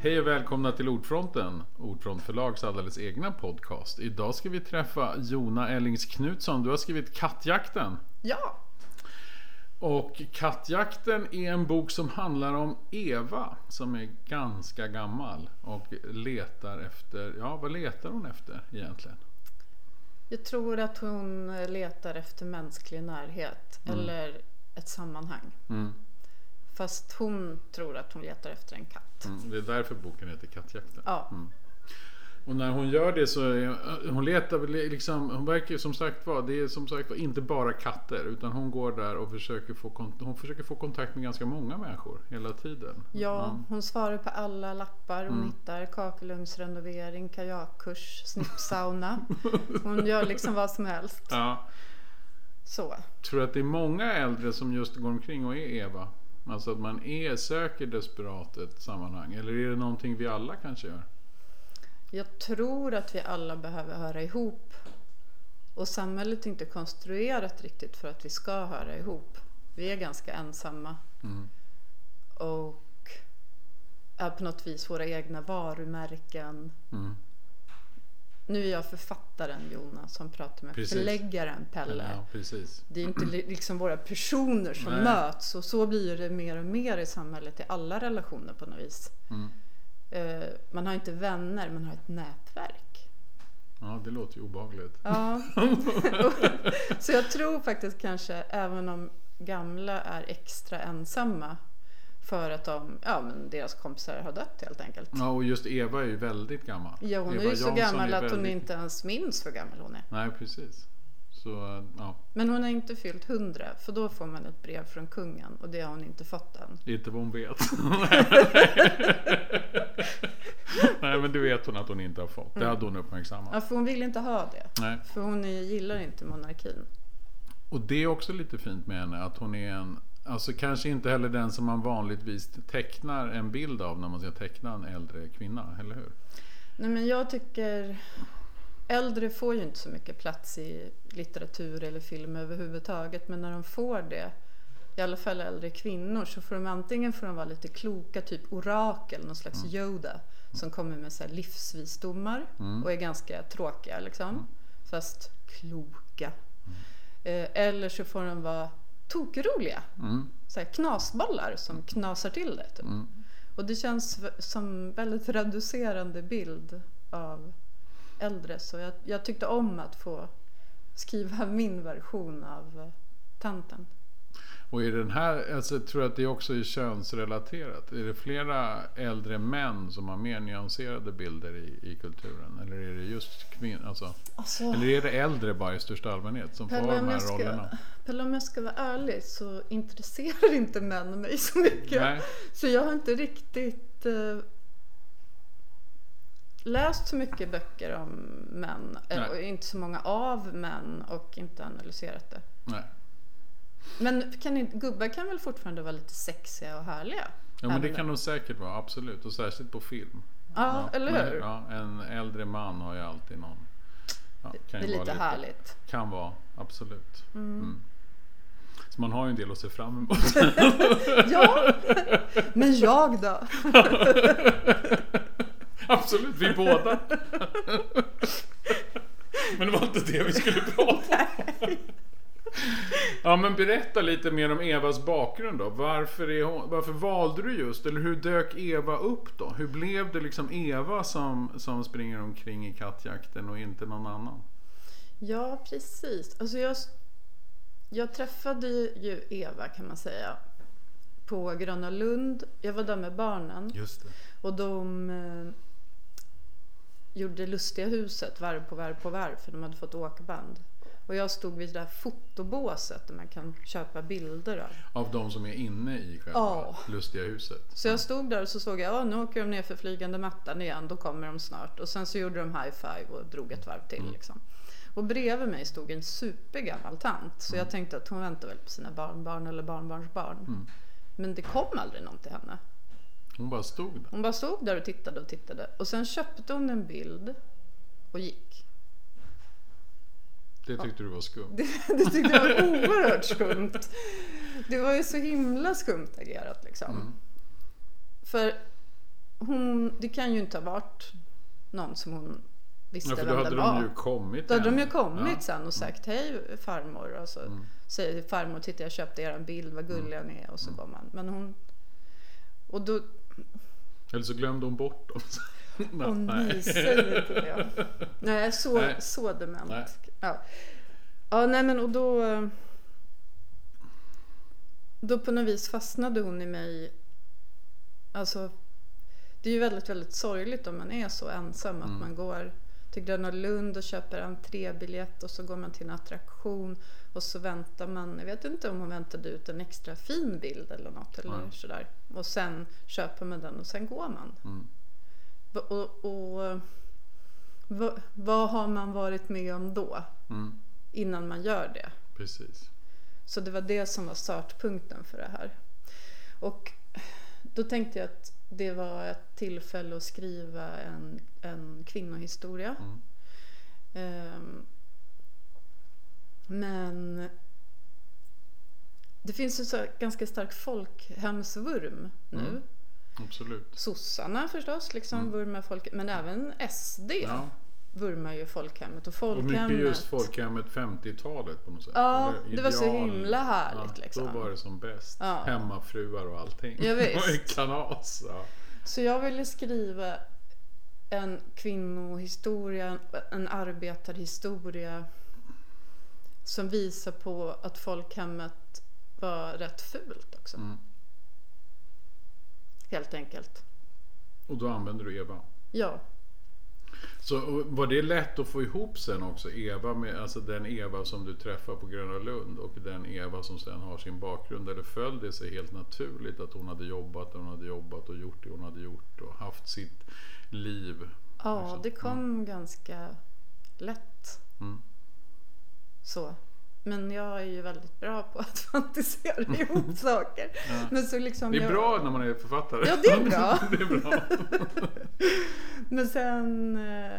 Hej och välkomna till Ordfronten, Ordfront förlags alldeles egna podcast. Idag ska vi träffa Jona Ellings Knutsson. Du har skrivit Kattjakten. Ja, Och Kattjakten är en bok som handlar om Eva som är ganska gammal och letar efter, ja vad letar hon efter egentligen? jag tror att hon letar efter mänsklig närhet eller ett sammanhang. Mm. Fast hon tror att hon letar efter en katt. Mm, det är därför boken heter Kattjakten. Ja, Och när hon gör det så är, hon letar liksom, hon verkar som sagt vara, det är som sagt var inte bara katter utan hon går där och försöker få, hon försöker få kontakt med ganska många människor hela tiden. ja hon svarar på alla lappar hon hittar. Kakelugnsrenovering, kajakkurs, snippsauna. Hon gör liksom vad som helst. Ja. Så. Tror du att det är många äldre som just går omkring och är Eva? Alltså att man är, söker desperat ett sammanhang. Eller är det någonting vi alla kanske gör? Jag tror att vi alla behöver höra ihop. Och samhället är inte konstruerat riktigt för att vi ska höra ihop. Vi är ganska ensamma. Mm. Och är på något vis våra egna varumärken. Mm. Nu är jag författaren Jonas som pratar med Precis. förläggaren Pelle. Ja. Det är inte li- liksom våra personer som Nej. möts och så blir det mer och mer i samhället i alla relationer på något vis. Mm. Eh, man har inte vänner, man har ett nätverk. Ja, det låter ju obehagligt. Ja. så jag tror faktiskt kanske även om gamla är extra ensamma för att de, ja, men deras kompisar har dött helt enkelt. Ja, och just Eva är ju väldigt gammal. Ja, hon Eva är ju så Jansson gammal är att hon väldigt- inte ens minns hur gammal hon är. Nej, precis. Så, ja. Men hon har inte fyllt hundra för då får man ett brev från kungen och det har hon inte fått än. Inte vad hon vet. Nej, men det vet hon att hon inte har fått. Det hade hon uppmärksammat. Ja, för hon vill inte ha det. Nej. För hon gillar inte monarkin. Och det är också lite fint med henne att hon är en Alltså kanske inte heller den som man vanligtvis tecknar en bild av när man ska teckna en äldre kvinna, eller hur? Nej, men jag tycker äldre får ju inte så mycket plats i litteratur eller film överhuvudtaget. Men när de får det, i alla fall äldre kvinnor, så får de antingen får de vara lite kloka, typ orakel, någon slags Yoda, som kommer med så livsvisdomar och är ganska tråkiga liksom. Fast kloka. Eh, eller så får de vara tokroliga. Mm. Så här knasbollar som knasar till det. Typ. Och det känns som väldigt reducerande bild av äldre. Så jag, jag tyckte om att få skriva min version av eh, tanten. Och i den här, alltså, jag tror att det också är könsrelaterat. Är det flera äldre män som har mer nyanserade bilder i, i kulturen? Eller är det just kvinnor? Alltså, Alltså, eller är det äldre bara i största allmänhet som får Pelle, de om här ska, rollerna? Pelle, om jag ska vara ärlig så intresserar inte män mig så mycket. Nej. Så jag har inte riktigt eh, läst så mycket böcker om män. Nej. Och inte så många av män och inte analyserat det. Nej. Men kan inte, gubbar kan väl fortfarande vara lite sexiga och härliga? Ja, men det kan de säkert vara, absolut. Och särskilt på film. Ja, eller men- hur? Ja, en äldre man har ju alltid någon... Ja, kan Det är vara lite härligt. Kan vara, absolut. Mm. Så man har ju en del att se fram emot. Ja, men jag då? absolut, vi båda. men det var inte det vi skulle prata om. Ja men berätta lite mer om Evas bakgrund då. Varför, är hon, varför valde du just, eller hur dök Eva upp då? Hur blev det liksom Eva som, som springer omkring i kattjakten och inte någon annan? Ja, precis. Alltså jag, jag träffade ju Eva kan man säga på Gröna Lund. Jag var där med barnen Just det. och de eh, gjorde Lustiga huset varv på varv på varv för de hade fått åkband. Och jag stod vid det där fotobåset där man kan köpa bilder av. Av de som är inne i själva Ja. lustiga huset. Så jag stod där och så såg jag, ja nu åker de ner för flygande mattan igen, då kommer de snart. Och sen så gjorde de high five och drog ett varv till liksom. Och bredvid mig stod en supergammal tant. Så jag tänkte att hon väntar väl på sina barnbarn eller barnbarnsbarn. Men det kom aldrig någon till henne. Hon bara stod där. Hon bara stod där och tittade och tittade. Och sen köpte hon en bild och gick. Det tyckte du var skumt. Det, det tyckte jag var oerhört skumt. Det var ju så himla skumt agerat liksom. För hon, det kan ju inte ha varit någon som hon visste Ja, för då hade de ju kommit Då hade de ju kommit Ja. Mm. sen och sagt hej farmor. Och så säger farmor, titta jag köpte er bild, vad gulliga ni är. Och så Mm. går man. Men hon... Och då... Eller så glömde hon bort dem. Åh nej, säg inte det. Nej, så, Nej. så dement. Nej. Ja. ja, nej men och då... Då på något vis fastnade hon i mig. Alltså, det är ju väldigt, väldigt sorgligt om man är så ensam att man går till Gröna Lund och köper entrébiljett och så går man till en attraktion och så väntar man, jag vet inte om hon väntade ut en extra fin bild eller något eller Nej. sådär. Och sen köper man den och sen går man. Va- Och, och vad, vad har man varit med om då? Mm, Innan man gör det. precis. Så det var det som var startpunkten för det här. Och då tänkte jag att det var ett tillfälle att skriva en, en kvinnohistoria. Mm. Ehm, men det finns så här ganska stark folkhemsvurm nu. Mm. Absolut. Sossarna förstås liksom vurmar folk, men även SD Mm. Ja. vurmar ju folkhemmet. Och Och folkhemmet. mycket just folkhemmet 50-talet på något sätt. Ja, Eller det var så himla härligt, ja, liksom. Då var det som bäst. Ja. Hemmafruar och allting. Ja, Det visst. kalas. Ja. Så jag ville skriva en kvinnohistoria, en arbetarhistoria som visar på att folkhemmet var rätt fult också. Mm. Helt enkelt. Och då använder du Eva. Ja. Så var det lätt att få ihop sen också? Eva med, alltså den Eva som du träffar på Gröna Lund och den Eva som sen har sin bakgrund. Eller föll det sig helt naturligt att hon hade jobbat, hon hade jobbat och gjort det hon hade gjort och haft sitt liv? Ja, det kom ganska lätt. Mm. Så. Men jag är ju väldigt bra på att fantisera ihop saker. Men så liksom Det är jag... bra när man är författare. Ja, det är bra. det är bra. Men sen, eh,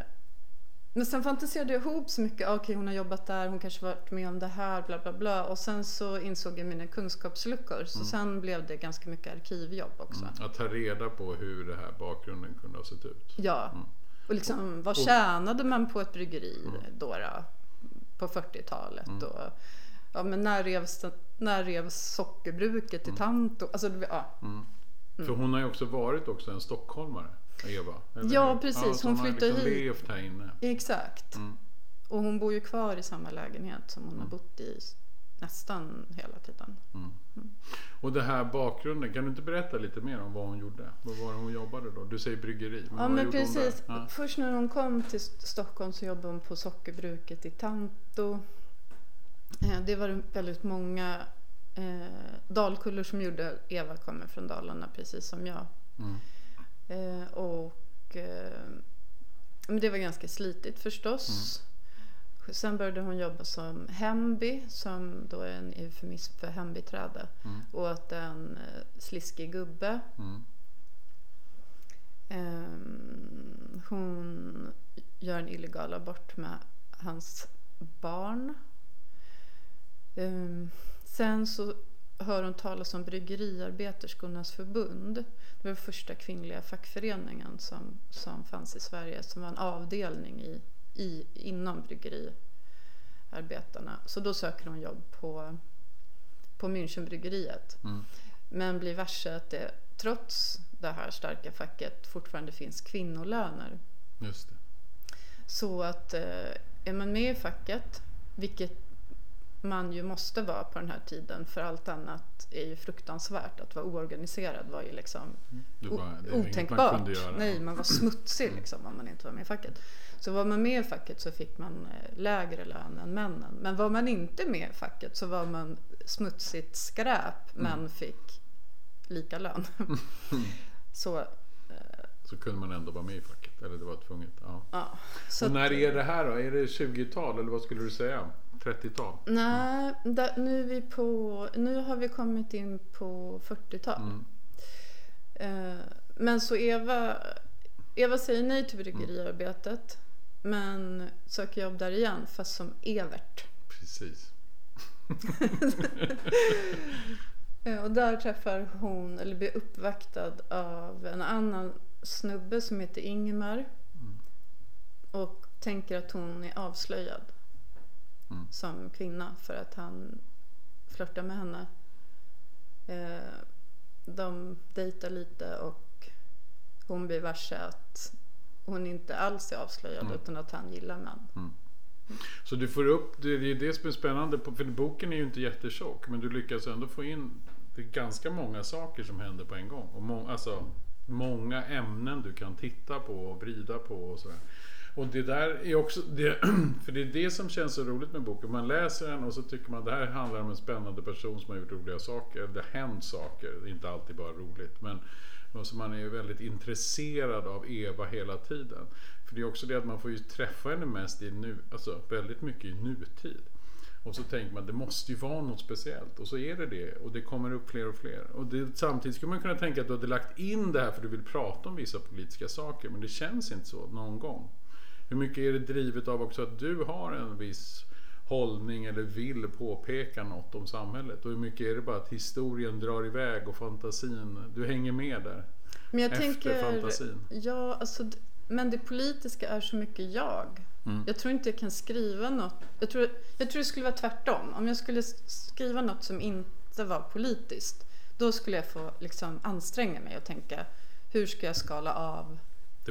men sen fantiserade jag ihop så mycket. Okej, hon har jobbat där, hon kanske varit med om det här, bla bla bla. Och sen så insåg jag mina kunskapsluckor. Så sen blev det ganska mycket arkivjobb också. Att ta reda på hur det här bakgrunden kunde ha sett ut. Ja. Och liksom, vad tjänade man på ett bryggeri då, då? På 40-talet? Och, ja, men när revs, när revs sockerbruket i Tanto? Alltså, ja. För hon har ju också varit också en stockholmare, Eva. eller Ja, hur? precis. så Hon har flyttade liksom hit. levt här inne. Exakt. Och hon bor ju kvar i samma lägenhet som hon har bott i nästan hela tiden. Och det här bakgrunden, kan du inte berätta lite mer om vad hon gjorde? Vad var hon jobbade då? Du säger bryggeri. Men Ja men precis. Ja. Först när hon kom till St- Stockholm så jobbade hon på sockerbruket i Tanto. Eh, Det var väldigt många eh, dalkullor som gjorde. Eva kommer från Dalarna precis som jag. Mm. Eh, och eh, men det var ganska slitigt förstås. Sen började hon jobba som hemby som då är en eufemism för hembiträde. Och åt en eh, sliskig gubbe. Mm. Ehm, hon gör en illegal abort med hans barn. Ehm, sen så hör hon talas om Bryggeriarbeterskornas förbund. Det var den första kvinnliga fackföreningen som, som fanns i Sverige som var en avdelning i, i, inom bryggeriarbetarna. Så då söker hon jobb på, på Münchenbryggeriet. Mm. Men blir varse att det trots det här starka facket fortfarande finns kvinnolöner. Just det. Så att eh, är man med i facket, vilket man ju måste vara på den här tiden för allt annat är ju fruktansvärt. Att vara oorganiserad var ju liksom Det var, o- det var man otänkbart. göra. Nej, man var smutsig liksom om man inte var med i facket. Så var man med i facket så fick man eh, lägre lön än männen. Men var man inte med i facket så var man smutsigt skräp Mm. men fick lika lön. så, Så kunde man ändå vara med i facket. Eller det var tvunget. Ja. ja. Så Och när är det här då? Är det 20-tal eller vad skulle du säga? 30-tal? Nej, där, nu, vi på, nu har vi kommit in på 40-tal. Mm. Eh, men så Eva, Eva säger nej till bryggeriarbetet men söker jobb där igen fast som Evert. Precis. Eh, och där träffar hon, eller blir uppvaktad av en annan snubbe som heter Ingemar och tänker att hon är avslöjad Mm. som kvinna för att han flörtar med henne. Eh, de dejtar lite och hon blir varse att hon inte alls är avslöjad Mm. utan att han gillar män. Så du får upp, det är ju det som är spännande, på- för boken är ju inte jättetjock men du lyckas ändå få in det är ganska många saker som händer på en gång. Och må, alltså, många ämnen du kan titta på och vrida på och sådär. Och det där är också, det, för det är det som känns så roligt med boken. Man läser den och så tycker man det här handlar om en spännande person som har gjort roliga saker. Det har hänt saker, det är inte alltid bara roligt. Men alltså man är ju väldigt intresserad av Eva hela tiden. För det är också det att man får ju träffa henne mest i nu, alltså väldigt mycket i nutid. Och så tänker man det måste ju vara något speciellt och så är det det och det kommer upp fler och fler. Och det, samtidigt skulle man kunna tänka att du hade lagt in det här för du vill prata om vissa politiska saker men det känns inte så någon gång. Hur mycket är det drivet av också att du har en viss hållning eller vill påpeka något om samhället och hur mycket är det bara att historien drar iväg och fantasin, du hänger med där? Men jag Efter tänker, fantasin. ja, alltså, men det politiska är så mycket jag. Mm. Jag tror inte jag kan skriva något. Jag tror, jag tror det skulle vara tvärtom. Om jag skulle skriva något som inte var politiskt, då skulle jag få liksom anstränga mig och tänka, hur ska jag skala av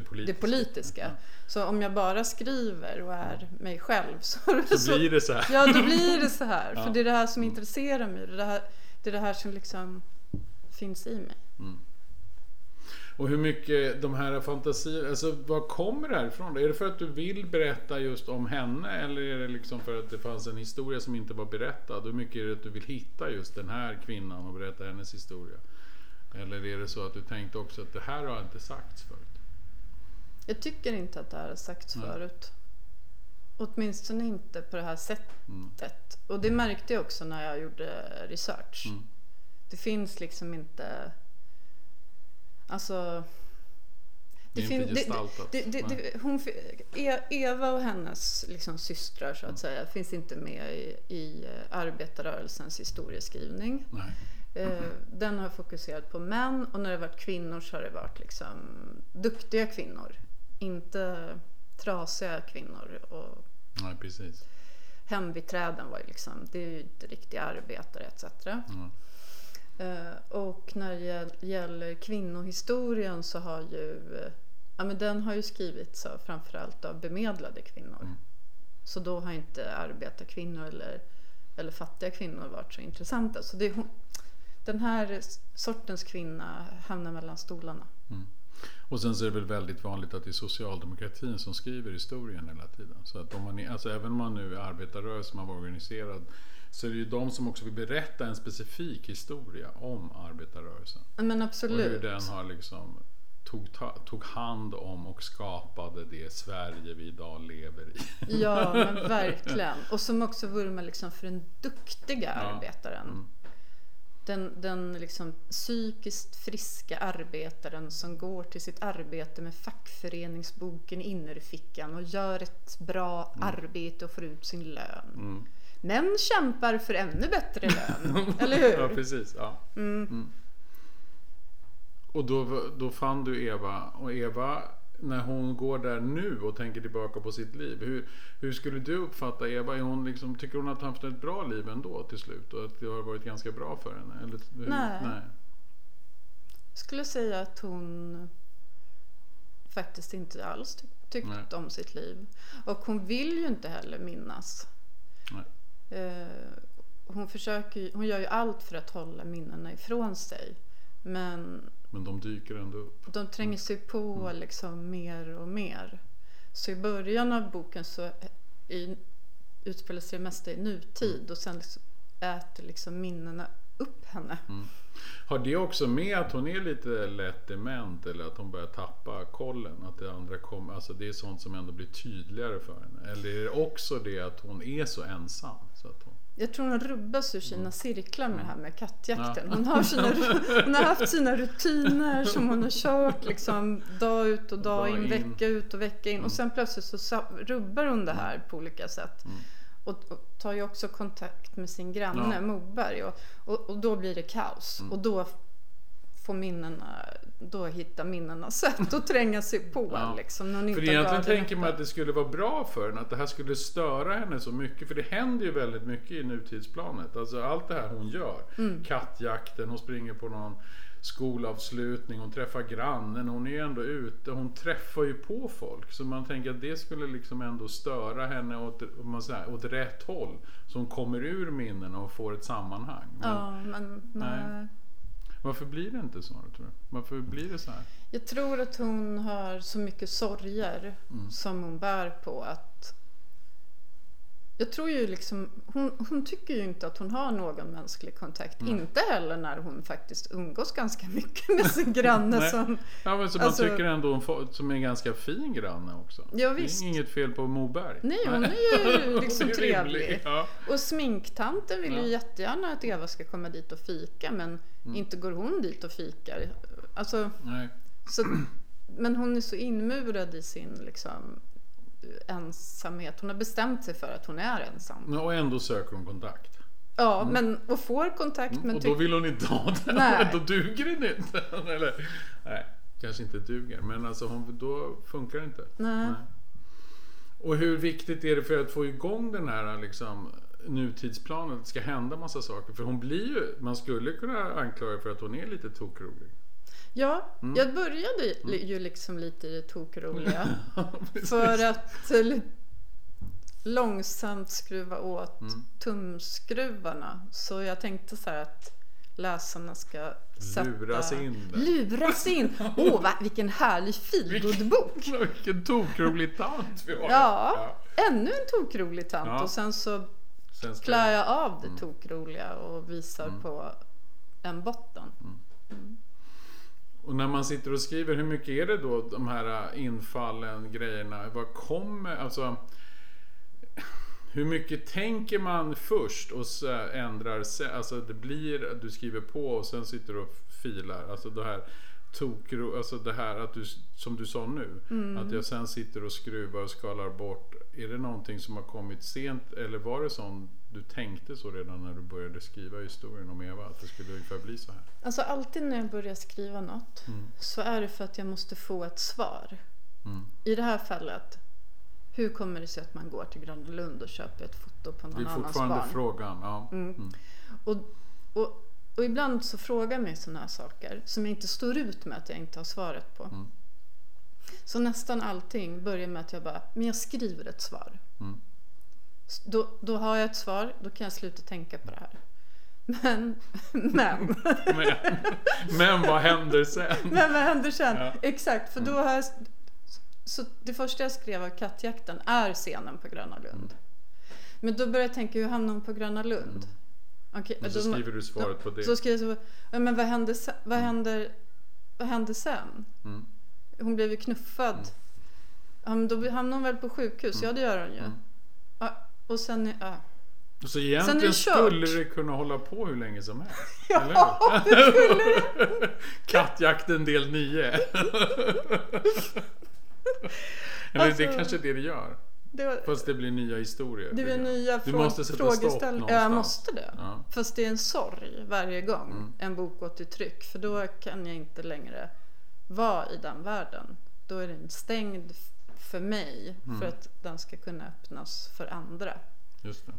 Det politiska. det politiska? Så om jag bara skriver och är mig själv så, Så blir det så här. Ja, då blir det så här. För det är det här som intresserar mig. Det är det här, det, är det här som liksom finns i mig. Och hur mycket de här fantasierna, alltså var kommer det här ifrån? Är det för att du vill berätta just om henne eller är det liksom för att det fanns en historia som inte var berättad? Hur mycket är det att du vill hitta just den här kvinnan och berätta hennes historia? Eller är det så att du tänkte också att det här har inte sagts förut? Jag tycker inte att det här har sagts Nej. förut. Åtminstone inte på det här sättet. Mm. Och det märkte jag också när jag gjorde research. Mm. Det finns liksom inte... Alltså... Det är inte gestaltat. det, det, Nej. det, hon, fi- E- Eva och hennes liksom systrar så att Mm. säga finns inte med i, i eh, arbetarrörelsens historieskrivning. Nej. Eh, Den har fokuserat på män och när det varit kvinnor så har det varit liksom duktiga kvinnor. Inte trasiga kvinnor. Och Nej, precis. hembiträden var ju liksom, det är ju inte riktiga arbetare etc. Mm. Eh, Och när det gäll- gäller kvinnohistorien så har ju, eh, ja men den har ju skrivits av framförallt av bemedlade kvinnor. Mm. Så då har inte arbetarkvinnor eller, eller fattiga kvinnor varit så intressanta. Så det den här sortens kvinna hamnar mellan stolarna. Och sen så är det väl väldigt vanligt att det är socialdemokratin som skriver historien hela tiden. Så att om man är, alltså även om man nu är arbetarrörelse, man var organiserad, så är det ju de som också vill berätta en specifik historia om arbetarrörelsen. Men Och hur absolut. den har liksom tog, tog hand om och skapade det Sverige vi idag lever i. Ja, men verkligen. Och som också vurmar liksom för den duktiga Ja. arbetaren. Mm. Den, den liksom psykiskt friska arbetaren som går till sitt arbete med fackföreningsboken i innerfickan och gör ett bra arbete och får ut sin lön. Mm. Män kämpar för ännu bättre lön, eller hur? Ja, precis. Ja. Mm. Och då, då fann du Eva. Och Eva, när hon går där nu och tänker tillbaka på sitt liv. Hur, hur skulle du uppfatta Eva? Är hon liksom, tycker hon att hon haft ett bra liv ändå till slut? Och att det har varit ganska bra för henne? Eller, hur? Nej. Nej. Jag skulle säga att hon faktiskt inte alls ty- tyckte Nej. om sitt liv. Och hon vill ju inte heller minnas. Eh, hon, försöker, hon gör ju allt för att hålla minnena ifrån sig. Men Men de dyker ändå upp. de tränger sig på liksom mer och mer. Så i början av boken så i, utspelar sig det mesta i nutid och sen liksom äter liksom minnena upp henne. Har det också med att hon är lite lätt dement eller att hon börjar tappa kollen? Att det andra kommer, alltså det är sånt som ändå blir tydligare för henne? Eller är det också det att hon är så ensam? Så att hon, Jag tror hon rubbas ur sina cirklar med det här med kattjakten. Ja. Hon har, sina, hon har haft sina rutiner som hon har kört liksom dag ut och dag Dag in, in. vecka ut och vecka in. Och sen plötsligt så rubbar hon det här på olika sätt. Mm. Och, och tar ju också kontakt med sin granne Ja. Moberg och, och, och då blir det kaos. Mm. Och då få minnena, då hitta minnena sätt att tränga sig på. Ja. Liksom, när hon För egentligen tänker man att det skulle vara bra för henne, att det här skulle störa henne så mycket. För det händer ju väldigt mycket i nutidsplanet. Alltså allt det här hon gör. Mm. Kattjakten, hon springer på någon skolavslutning, hon träffar grannen, hon är ju ändå ute, hon träffar ju på folk. Så man tänker att det skulle liksom ändå störa henne åt, man säger, åt rätt håll. Så hon kommer ur minnena och får ett sammanhang. Men Ja, men nej. Varför blir det inte så tror du? Varför blir det så här? Jag tror att hon har så mycket sorger Mm. som hon bär på att jag tror ju liksom, hon, hon tycker ju inte att hon har någon mänsklig kontakt. Mm. Inte heller när hon faktiskt umgås ganska mycket med sin granne som... Ja, men så Alltså- man tycker ändå hon får, som är en ganska fin granne också. Ja, Det visst. inget fel på Moberg. Nej, hon är ju liksom är trevlig. Ja. Och sminktanten vill Ja. ju jättegärna att Eva ska komma dit och fika men Mm. inte går hon dit och fikar. Alltså, Nej. så, men hon är så inmurad i sin liksom, ensamhet. Hon har bestämt sig för att hon är ensam. Och ändå söker hon kontakt. Ja, men och får kontakt men Mm. och då vill hon inte ha den. Nej. Då duger den inte. Eller, nej, kanske inte duger. Men alltså hon, då funkar det inte. Nej. Och hur viktigt är det för att få igång den här liksom, nutidsplanen? Att det ska hända massa saker. För hon blir ju, man skulle kunna anklaga för att hon är lite tokrolig. Ja, Mm. jag började ju liksom lite i det tokroliga. För att eh, långsamt skruva åt Mm. tumskruvarna. Så jag tänkte så här att läsarna ska sätta... Luras in där. Luras in! Åh, va, vilken härlig feelgood-bok! Vilken tokrolig tant vi har. Ja, ännu en tokrolig tant. Ja. Och sen så klär jag av det tokroliga och visar på en botten. Och när man sitter och skriver, hur mycket är det då de här infallen, grejerna? Vad kommer, alltså hur mycket tänker man först och så ändrar sig? Alltså det blir, du skriver på och sen sitter du och filar. Alltså det här tokro, alltså det här att du, som du sa nu, att jag sen sitter och skruvar och skalar bort. Är det någonting som har kommit sent eller var det sånt du tänkte så redan när du började skriva historien om Eva? Att det skulle ungefär bli så här? Alltså alltid när jag börjar skriva något så är det för att jag måste få ett svar. Mm. I det här fallet, hur kommer det sig att man går till Gröna Lund och köper ett foto på Det någon är annans fortfarande barn? frågan. Ja. Mm. Och, och, och ibland så frågar mig sådana här saker som jag inte står ut med att jag inte har svaret på. Mm. Så nästan allting börjar med att jag bara, men jag skriver ett svar. Mm. Då, då har jag ett svar, då kan jag sluta tänka på det här. Men, men, Men, men vad händer sen? men vad händer sen? Ja. Mm. Exakt, för då har jag... Så det första jag skrev av kattjakten är scenen på Gröna Lund. Mm. Men då börjar jag tänka, hur hamnar hon på Gröna Lund? Okej, Och så då- skriver du svaret på det. Så skriver jag så, men vad händer, sen- vad händer, vad händer sen? Mm. Hon blev ju knuffad. Ja, men då hamnar hon väl på sjukhus? Ja, det gör hon ju. Och sen, ja. Så Sen är egentligen det kört. skulle det kunna hålla på hur länge som helst. Ja, eller hur? Kattjakten del 9. eller det Alltså- är kanske det det gör. det var, Fast det blir nya historier. det blir nya Du måste sätta frågeställningar. Ja, jag måste det. Ja. Fast det är en sorg varje gång Mm. en bok går till tryck. För då kan jag inte längre vara i den världen. Då är den stängd för mig Mm. för att den ska kunna öppnas för andra. Just det.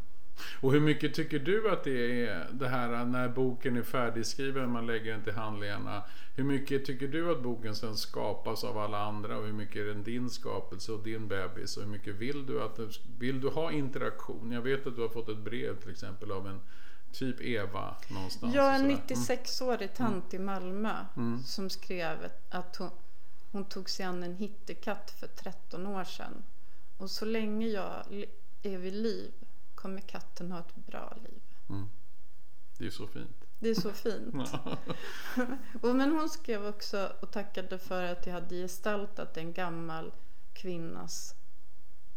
Och hur mycket tycker du att det är det här när boken är färdigskriven, man lägger den till handlingarna. Hur mycket tycker du att boken sen skapas av alla andra och hur mycket är den din skapelse och din bebis? Och hur mycket vill du att vill du ha interaktion? Jag vet att du har fått ett brev till exempel av en typ Eva någonstans. Jag är och en sådär. Mm. 96-årig tant i Malmö som skrev att hon, hon tog sig an en hittekatt för 13 år sedan. Och så länge jag är vid liv kommer katten ha ett bra liv. Det är så fint. Det är så fint. och, men hon skrev också och tackade för att jag hade gestaltat en gammal kvinnas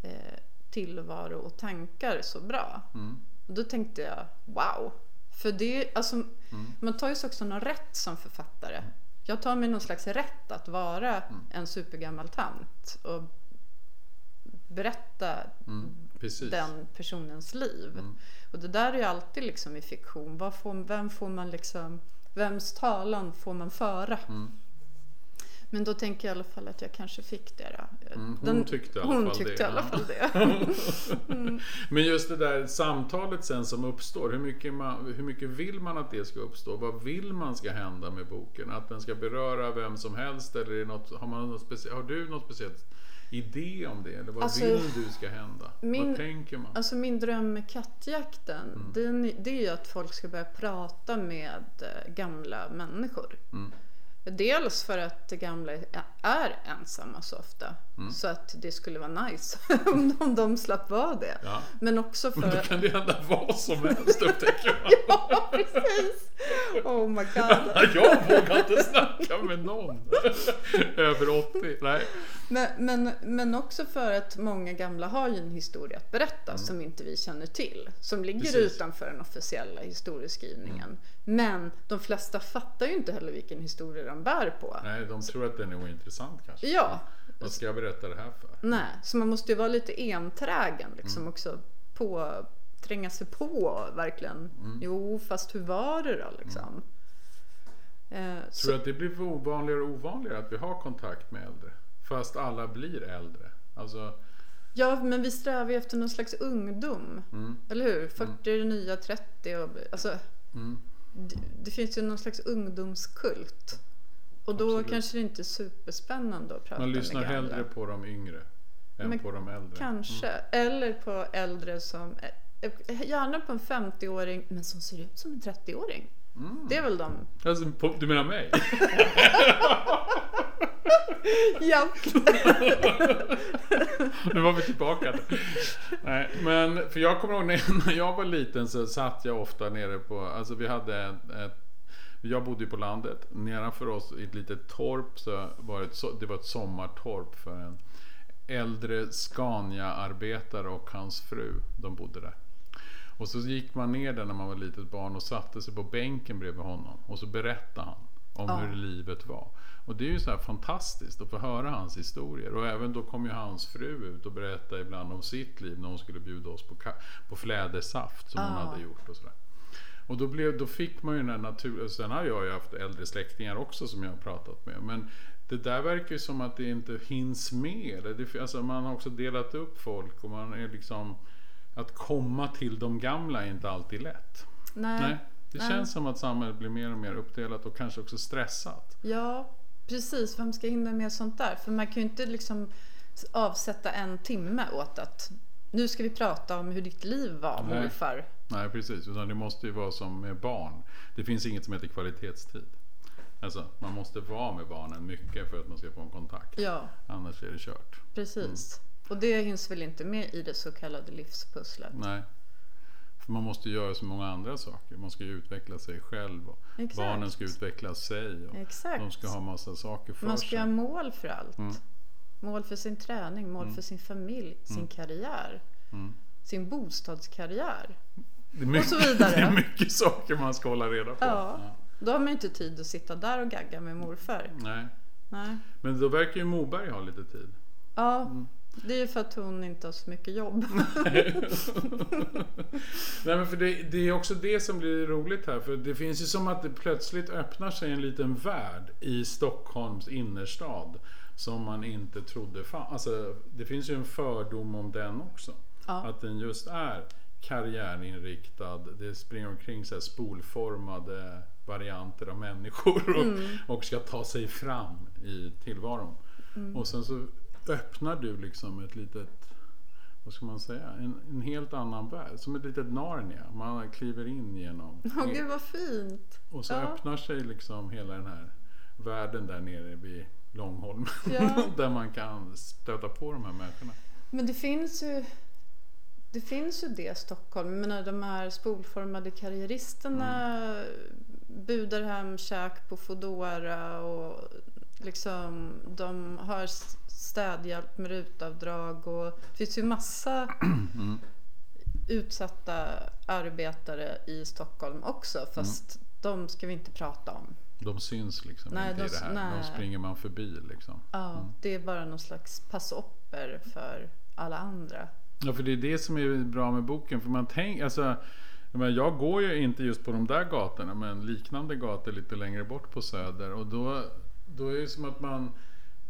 eh, tillvaro och tankar så bra. Mm. Och då tänkte jag, wow! För det, alltså, Mm. man tar ju sig också någon rätt som författare. Jag tar mig någon slags rätt att vara Mm. en supergammal tant och berätta Mm. Den personens liv. Mm. Och det där är ju alltid liksom i fiktion. Vad får, vem får man liksom Vems talan får man föra? Mm. Men då tänker jag i alla fall att jag kanske fick det. Då. Mm, hon tyckte i alla hon fall tyckte det. i alla fall det. Men just det där samtalet sen som uppstår, hur mycket, man, hur mycket vill man att det ska uppstå? Vad vill man ska hända med boken? Att den ska beröra vem som helst eller är det något, har, man något har du något speciellt idé om det? Eller vad Alltså, vill du ska hända? min- vad tänker man? Alltså min dröm med kattjakten, Mm. den, det är ju att folk ska börja prata med eh, gamla människor. Mm. Dels för att gamla är ensamma så ofta. Mm. Så att det skulle vara nice om de, slapp vara det. Ja. Men också för Men då kan det hända vad som helst upptäcker man. Ja, precis! Oh my god. Jag vågar inte snacka med någon över 80. Nej. Men, men, men också för att många gamla har ju en historia att berätta Mm. som inte vi känner till. Som ligger Precis. utanför den officiella historieskrivningen. Mm. Men de flesta fattar ju inte heller vilken historia de bär på. Nej, de tror att den är ointressant kanske. Ja, Vad ska jag berätta det här för? nej. Så man måste ju vara lite enträgen liksom Mm. också. På, tränga sig på verkligen. Mm. Jo, fast hur var det då liksom? Eh, så, Tror du att det blir ovanligare och ovanligare att vi har kontakt med äldre? Fast alla blir äldre. Alltså, ja, men vi strävar ju efter någon slags ungdom. mm, Eller hur? 40 är det nya 30. Och, alltså, mm. det, det finns ju någon slags ungdomskult. Och då Absolut. kanske det inte är superspännande att prata Man med lyssnar gamla. hellre på de yngre än Men på de äldre. Kanske. Eller på äldre som, eh, gärna på en 50-åring men som ser ut som en 30-åring. Mm. Det är väl de. Alltså, på, du menar mig? Ja. nu var vi tillbaka. Nej, men för jag kommer ihåg när jag var liten så satt jag ofta nere på, alltså vi hade ett, ett jag bodde ju på landet. Nedanför oss i ett litet torp så var det, ett, det var ett sommartorp för en äldre Scania-arbetare och hans fru. De bodde där. Och så gick man ner där när man var litet barn och satte sig på bänken bredvid honom. Och så berättade han om Ja. hur livet var. Och det är ju så här fantastiskt att få höra hans historier. Och även då kom ju hans fru ut och berättade ibland om sitt liv när hon skulle bjuda oss på, på flädersaft som hon Ja. hade gjort och sådär. Och då, blev, då fick man ju den här natur... Sen har jag ju haft äldre släktingar också som jag har pratat med. Men det där verkar ju som att det inte hinns med. Det, alltså man har också delat upp folk och man är liksom... Att komma till de gamla är inte alltid lätt. Nej. Nej. Det Nej. känns som att samhället blir mer och mer uppdelat och kanske också stressat. Ja, precis. Vem ska hinna med sånt där? För man kan ju inte liksom avsätta en timme åt att nu ska vi prata om hur ditt liv var Nej. morfar. Nej, precis. Utan det måste ju vara som med barn. Det finns inget som heter kvalitetstid. Alltså, man måste vara med barnen mycket för att man ska få en kontakt. Ja, Annars är det kört. precis. Och det hinns väl inte med i det så kallade livspusslet? Nej. För man måste göra så många andra saker. Man ska ju utveckla sig själv. Och Exakt. barnen ska utveckla sig. Och Exakt. de ska ha massa saker för Man ska sig. ha mål för allt. Mm. Mål för sin träning, mål för sin familj, sin karriär, Mm. sin bostadskarriär. Det är mycket, så vidare. Det är mycket saker man ska hålla reda på. Ja. Då har man ju inte tid att sitta där och gagga med morfar. Nej. Nej. Men då verkar ju Moberg ha lite tid. Ja, Mm. det är ju för att hon inte har så mycket jobb. Nej men för det, det är också det som blir roligt här. För det finns ju som att det plötsligt öppnar sig en liten värld i Stockholms innerstad. Som man inte trodde fanns. Alltså, det finns ju en fördom om den också. Ja. Att den just är karriärinriktad. Det springer omkring så här spolformade varianter av människor och, Mm. och ska ta sig fram i tillvaron. Mm. Och sen så öppnar du liksom ett litet vad ska man säga, en, en helt annan värld. Som ett litet Narnia. Man kliver in genom. Åh gud vad fint! och så ja. öppnar sig liksom hela den här världen där nere vid Långholm. Ja. där man kan stöta på de här människorna. Men det finns ju det finns ju det i Stockholm. Jag menar, de här spolformade karriäristerna Mm. budar hem käk på Foodora och liksom de har städhjälp med rutavdrag och det finns ju massa Mm. utsatta arbetare i Stockholm också fast de ska vi inte prata om. De syns liksom Nej, inte de i det här. nej. De springer man förbi liksom. Ja, det är bara någon slags passopper för alla andra. Ja, för det är det som är bra med boken. För man tänker, alltså, Jag, jag går ju inte just på de där gatorna men liknande gator lite längre bort på Söder och då, då är det som att man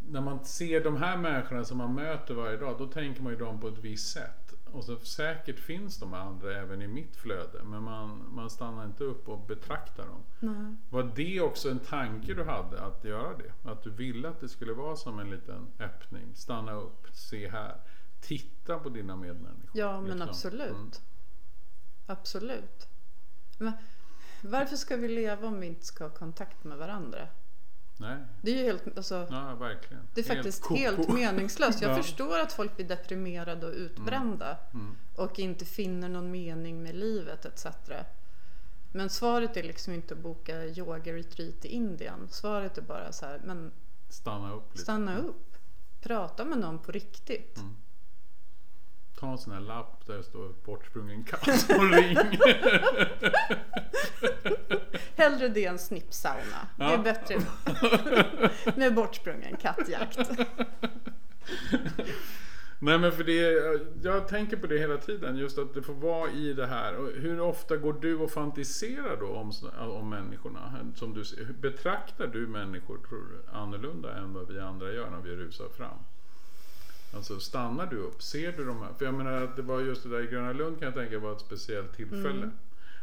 när man ser de här människorna som man möter varje dag då tänker man ju dem på ett visst sätt. Och så säkert finns de andra även i mitt flöde men man, man stannar inte upp och betraktar dem. Nej. Var det också en tanke du hade att göra det? Att du ville att det skulle vara som en liten öppning? Stanna upp, se här. Titta på dina medmänniskor. Ja, men liksom. absolut. Mm. Absolut. Men varför ska vi leva om vi inte ska ha kontakt med varandra? Nej, Det är ju helt, alltså, ja, verkligen. det är Helt faktiskt koko. helt meningslöst. Jag Ja. förstår att folk blir deprimerade och utbrända Mm. och inte finner någon mening med livet etc. Men svaret är liksom inte att boka yoga-retreat i Indien. Svaret är bara så här, men Stanna upp lite. stanna upp. Prata med någon på riktigt. Mm. Ta en sån här lapp där det står bortsprungen katt och ring. Hellre det än snippsauna. Det är Ja. bättre med bortsprungen kattjakt. Nej men för det, jag tänker på det hela tiden, just att det får vara i det här. Och hur ofta går du och fantiserar då om, om människorna? Som du, betraktar du människor tror du, annorlunda än vad vi andra gör när vi rusar fram? Alltså stannar du upp? Ser du de här? För jag menar att det var just det där i Gröna Lund kan jag tänka var ett speciellt tillfälle. Mm.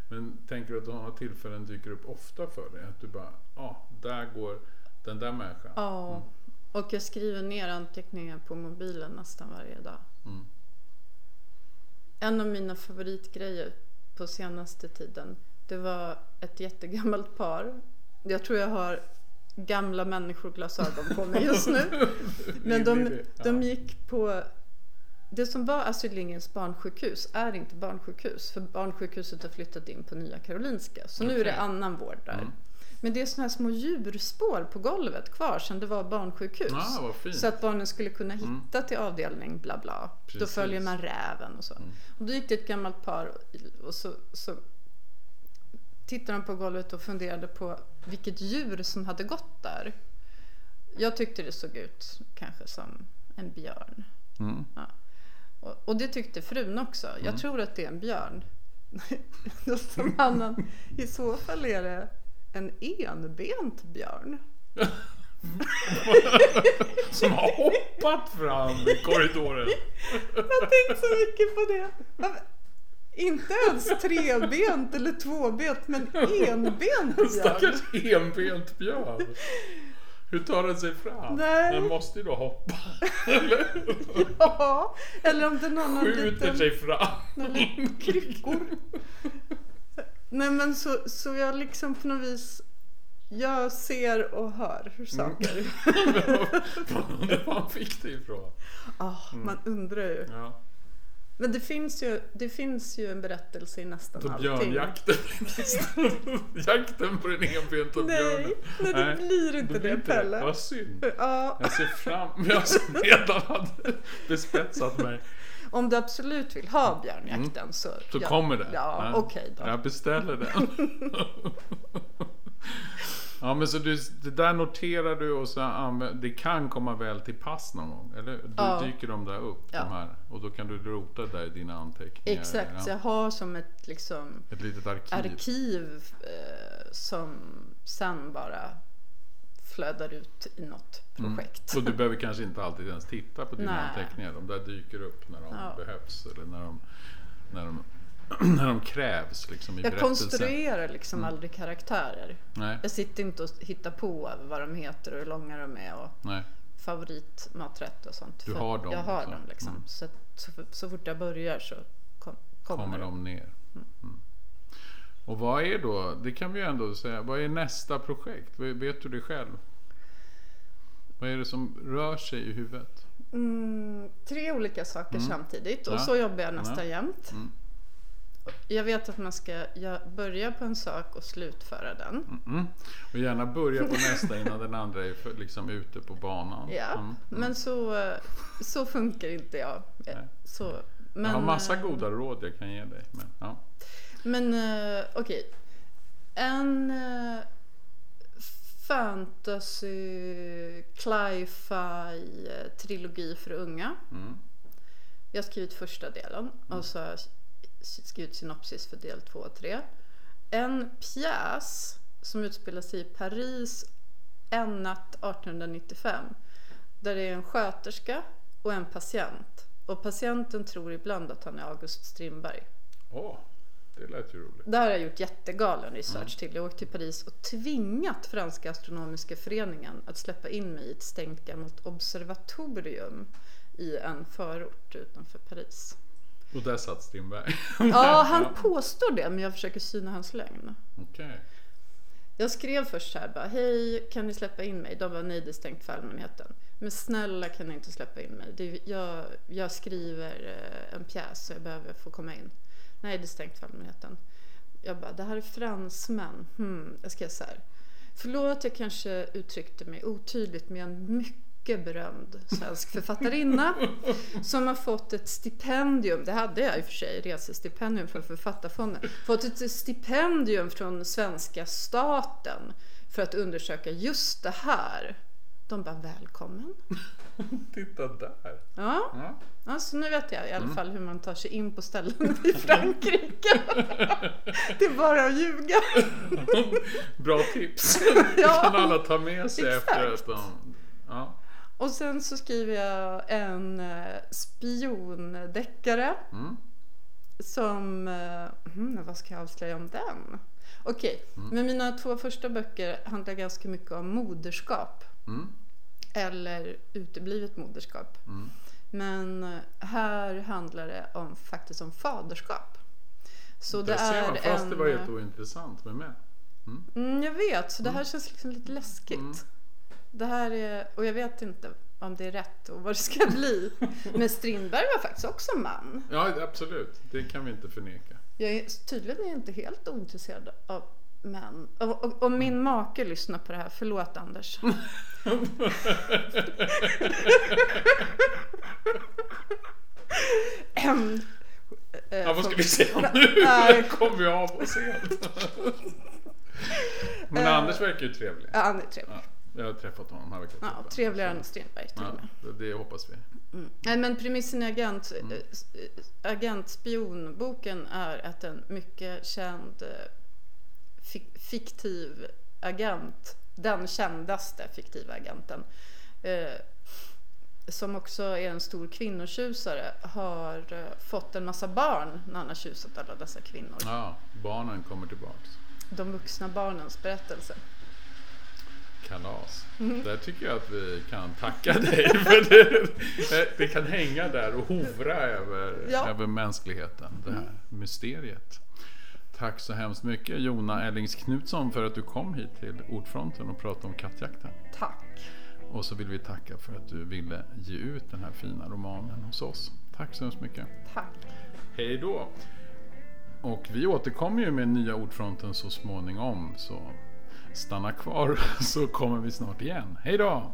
Men tänker du att sådana tillfällen dyker upp ofta för dig? Att du bara, ja, ah, där går den där människan. Ja, och jag skriver ner anteckningar på mobilen nästan varje dag. Mm. En av mina favoritgrejer på senaste tiden, det var ett jättegammalt par. Jag tror jag har gamla människoglasögon på mig just nu. Men de, de gick på... Det som var Astrid Lindgrens barnsjukhus är inte barnsjukhus. För barnsjukhuset har flyttat in på Nya Karolinska. Så nu är det annan vård där. Mm. Men det är såna här små djurspår på golvet kvar sedan det var barnsjukhus. Ah. Så att barnen skulle kunna hitta Mm. till avdelning bla bla. Då Precis. följer man räven och så. Mm. Och då gick det ett gammalt par och så, så tittade de på golvet och funderade på vilket djur som hade gått där. Jag tyckte det såg ut kanske som en björn. Mm. Och, och det tyckte frun också. Jag Mm. tror att det är en björn. Då sa mannen, i så fall är det en enbent björn. Som har hoppat fram i korridoren. Jag har tänkt så mycket på det. Inte ens trebent eller tvåbent, men enbent björn. Stackars enbent björn. Hur tar den sig fram? Nej. Den måste ju då hoppa. Ja, eller om det någon har en Skjuter liten, sig fram. liten kryckor. Nej men så, så jag liksom på något vis, jag ser och hör hur saker. Undrar var han fick det ifrån. Ah, Man undrar ju. Ja. Men det finns ju, det finns ju en berättelse i nästan Så allting. björnjakten. Jakten på den enbenta Nej, björnen. nej, det blir inte det, blir Pelle. Vad synd. Ja, Jag ser fram Jag som redan hade bespetsat mig. om du absolut vill ha björnjakten så... Mm. Så ja, kommer det. Ja, okej då. Jag beställer den. ja men så du, det där noterar du och så använder, det kan komma väl till pass någon gång? Eller? Du Ja. dyker de där upp Ja. de här och då kan du rota där i dina anteckningar. Exakt, så Ja. jag har som ett liksom Ett litet arkiv. arkiv eh, som sen bara flödar ut i något projekt. Och du behöver kanske inte alltid ens titta på dina Nej. anteckningar. De där dyker upp när de Ja. behövs eller när de, när de, när de krävs liksom, i Jag berättelsen. konstruerar liksom Mm. aldrig karaktärer. Nej, Jag sitter inte och hittar på vad de heter och hur långa de är och nej. favoritmaträtt och sånt. Du har dem Jag har dem liksom. Mm. Så, så, fort jag börjar så kom, kommer, kommer de ner. Mm. Och vad är då, det kan vi ju ändå säga, vad är nästa projekt? Vet du det själv? Vad är det som rör sig i huvudet? Mm, tre olika saker samtidigt och Ja. så jobbar jag nästan Ja. jämt. Mm. Jag vet att man ska börja på en sak och slutföra den. Mm. Och gärna börja på nästa innan den andra är för, liksom ute på banan. Ja, Mm. men så, eh, så funkar inte jag. Eh, Nej. Så, men, jag har massa eh, goda råd jag kan ge dig. Men, ja. Men eh, okej. En uh, fantasy cli-fi eh, trilogi för unga. mm. Jag har skrivit första delen och så skrivit synopsis för del 2 och 3. En pjäs som utspelar sig i Paris en natt 1895. Där det är en sköterska och en patient. Och patienten tror ibland att han är August Strindberg. Åh, det lät ju roligt. Det här har jag gjort jättegalen research till. Jag åkte till Paris och tvingat Franska Astronomiska Föreningen att släppa in mig i ett stängt gammalt observatorium i en förort utanför Paris. Och där satt Strindberg. Ja, han påstår det, men jag försöker syna hans lögn. Okej. Jag skrev först så här bara, hej kan ni släppa in mig? De var nej det är stängt för allmänheten. Men snälla kan ni inte släppa in mig? Det jag, jag skriver eh, en pjäs så jag behöver få komma in. Nej det är stängt för allmänheten. Jag bara, det här är fransmän. Hmm, jag skrev så här. Förlåt jag kanske uttryckte mig otydligt men jag är en mycket berömd svensk författarinna som har fått ett stipendium, det hade jag i och för sig, resestipendium från Författarfonden, fått ett stipendium från svenska staten för att undersöka just det här. De bara välkommen. Titta där. Ja, Ja. ja så nu vet jag i alla fall hur man tar sig in på ställen i Frankrike. Det är bara att ljuga. Bra tips. Det kan alla ta med sig Exakt. efter att de... Ja. Och sen så skriver jag en eh, spiondeckare Mm. som... eh, Hmm, vad ska jag avslöja om den? Okej, men mina två första böcker handlar ganska mycket om moderskap. Mm. Eller uteblivet moderskap. Mm. Men eh, här handlar det om, faktiskt om faderskap. Så det Där ser man, fast en... det var helt ointressant med mig. Mm, jag vet, så det här känns liksom lite läskigt. Mm. Det här är, och jag vet inte om det är rätt och vad det ska bli. Men Strindberg var faktiskt också man. Ja, absolut. Det kan vi inte förneka. Jag är tydligen är jag inte helt ointresserad av män. Och, och, och min make lyssnar på det här, förlåt Anders. Ehm, eh, Ja, vad ska vi säga nu? Nej. Kom vi av oss helt. Men Eh. Anders verkar ju trevlig. Ja, han är trevlig. Ja, jag har träffat honom. Han verkar Ja, trevligare än Strindberg till och Ja, med. det, det hoppas vi. Mm. Nej, men premissen i agent, Mm. eh, s- eh, agentspionboken är att en mycket känd eh, fik- fiktiv agent, den kändaste fiktiva agenten, eh, som också är en stor kvinnotjusare, har fått en massa barn när han har tjusat alla dessa kvinnor. Ja, barnen kommer tillbaks. De vuxna barnens berättelse. Kalas. Mm. Där tycker jag att vi kan tacka dig. För det, det kan hänga där och hovra över, Ja. över mänskligheten. Det här mysteriet. Tack så hemskt mycket Jona Ellings Knutsson för att du kom hit till Ordfronten och pratade om kattjakten. Tack! Och så vill vi tacka för att du ville ge ut den här fina romanen hos oss. Tack så hemskt mycket. Tack! Hej då! Och vi återkommer ju med nya Ordfronten så småningom. Så Stanna kvar så kommer vi snart igen. Hej då!